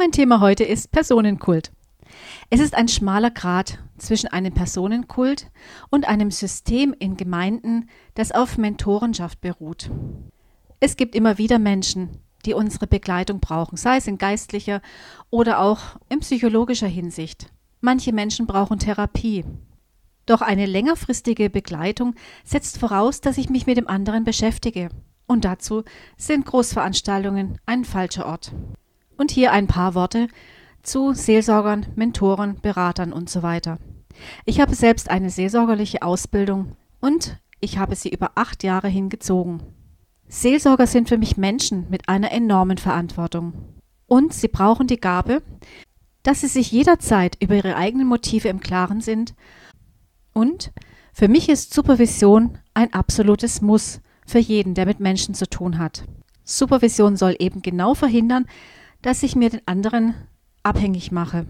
Mein Thema heute ist Personenkult. Es ist ein schmaler Grat zwischen einem Personenkult und einem System in Gemeinden, das auf Mentorenschaft beruht. Es gibt immer wieder Menschen, die unsere Begleitung brauchen, sei es in geistlicher oder auch in psychologischer Hinsicht. Manche Menschen brauchen Therapie. Doch eine längerfristige Begleitung setzt voraus, dass ich mich mit dem anderen beschäftige. Und dazu sind Großveranstaltungen ein falscher Ort. Und hier ein paar Worte zu Seelsorgern, Mentoren, Beratern und so weiter. Ich habe selbst eine seelsorgerliche Ausbildung und ich habe sie über acht Jahre hingezogen. Seelsorger sind für mich Menschen mit einer enormen Verantwortung. Und sie brauchen die Gabe, dass sie sich jederzeit über ihre eigenen Motive im Klaren sind. Und für mich ist Supervision ein absolutes Muss für jeden, der mit Menschen zu tun hat. Supervision soll eben genau verhindern, dass ich mir den anderen abhängig mache.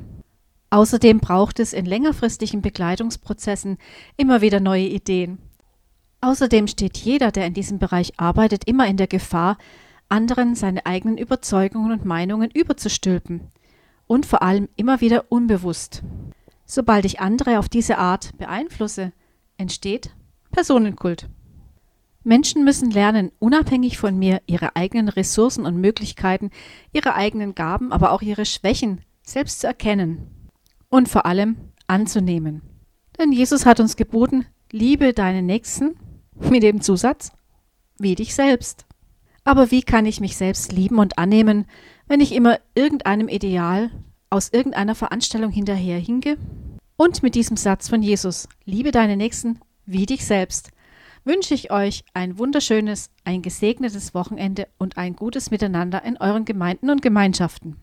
Außerdem braucht es in längerfristigen Begleitungsprozessen immer wieder neue Ideen. Außerdem steht jeder, der in diesem Bereich arbeitet, immer in der Gefahr, anderen seine eigenen Überzeugungen und Meinungen überzustülpen und vor allem immer wieder unbewusst. Sobald ich andere auf diese Art beeinflusse, entsteht Personenkult. Menschen müssen lernen, unabhängig von mir ihre eigenen Ressourcen und Möglichkeiten, ihre eigenen Gaben, aber auch ihre Schwächen selbst zu erkennen und vor allem anzunehmen. Denn Jesus hat uns geboten, liebe deinen Nächsten mit dem Zusatz, wie dich selbst. Aber wie kann ich mich selbst lieben und annehmen, wenn ich immer irgendeinem Ideal aus irgendeiner Veranstaltung hinterher hinge? Und mit diesem Satz von Jesus, liebe deine Nächsten wie dich selbst, wünsche ich euch ein wunderschönes, ein gesegnetes Wochenende und ein gutes Miteinander in euren Gemeinden und Gemeinschaften.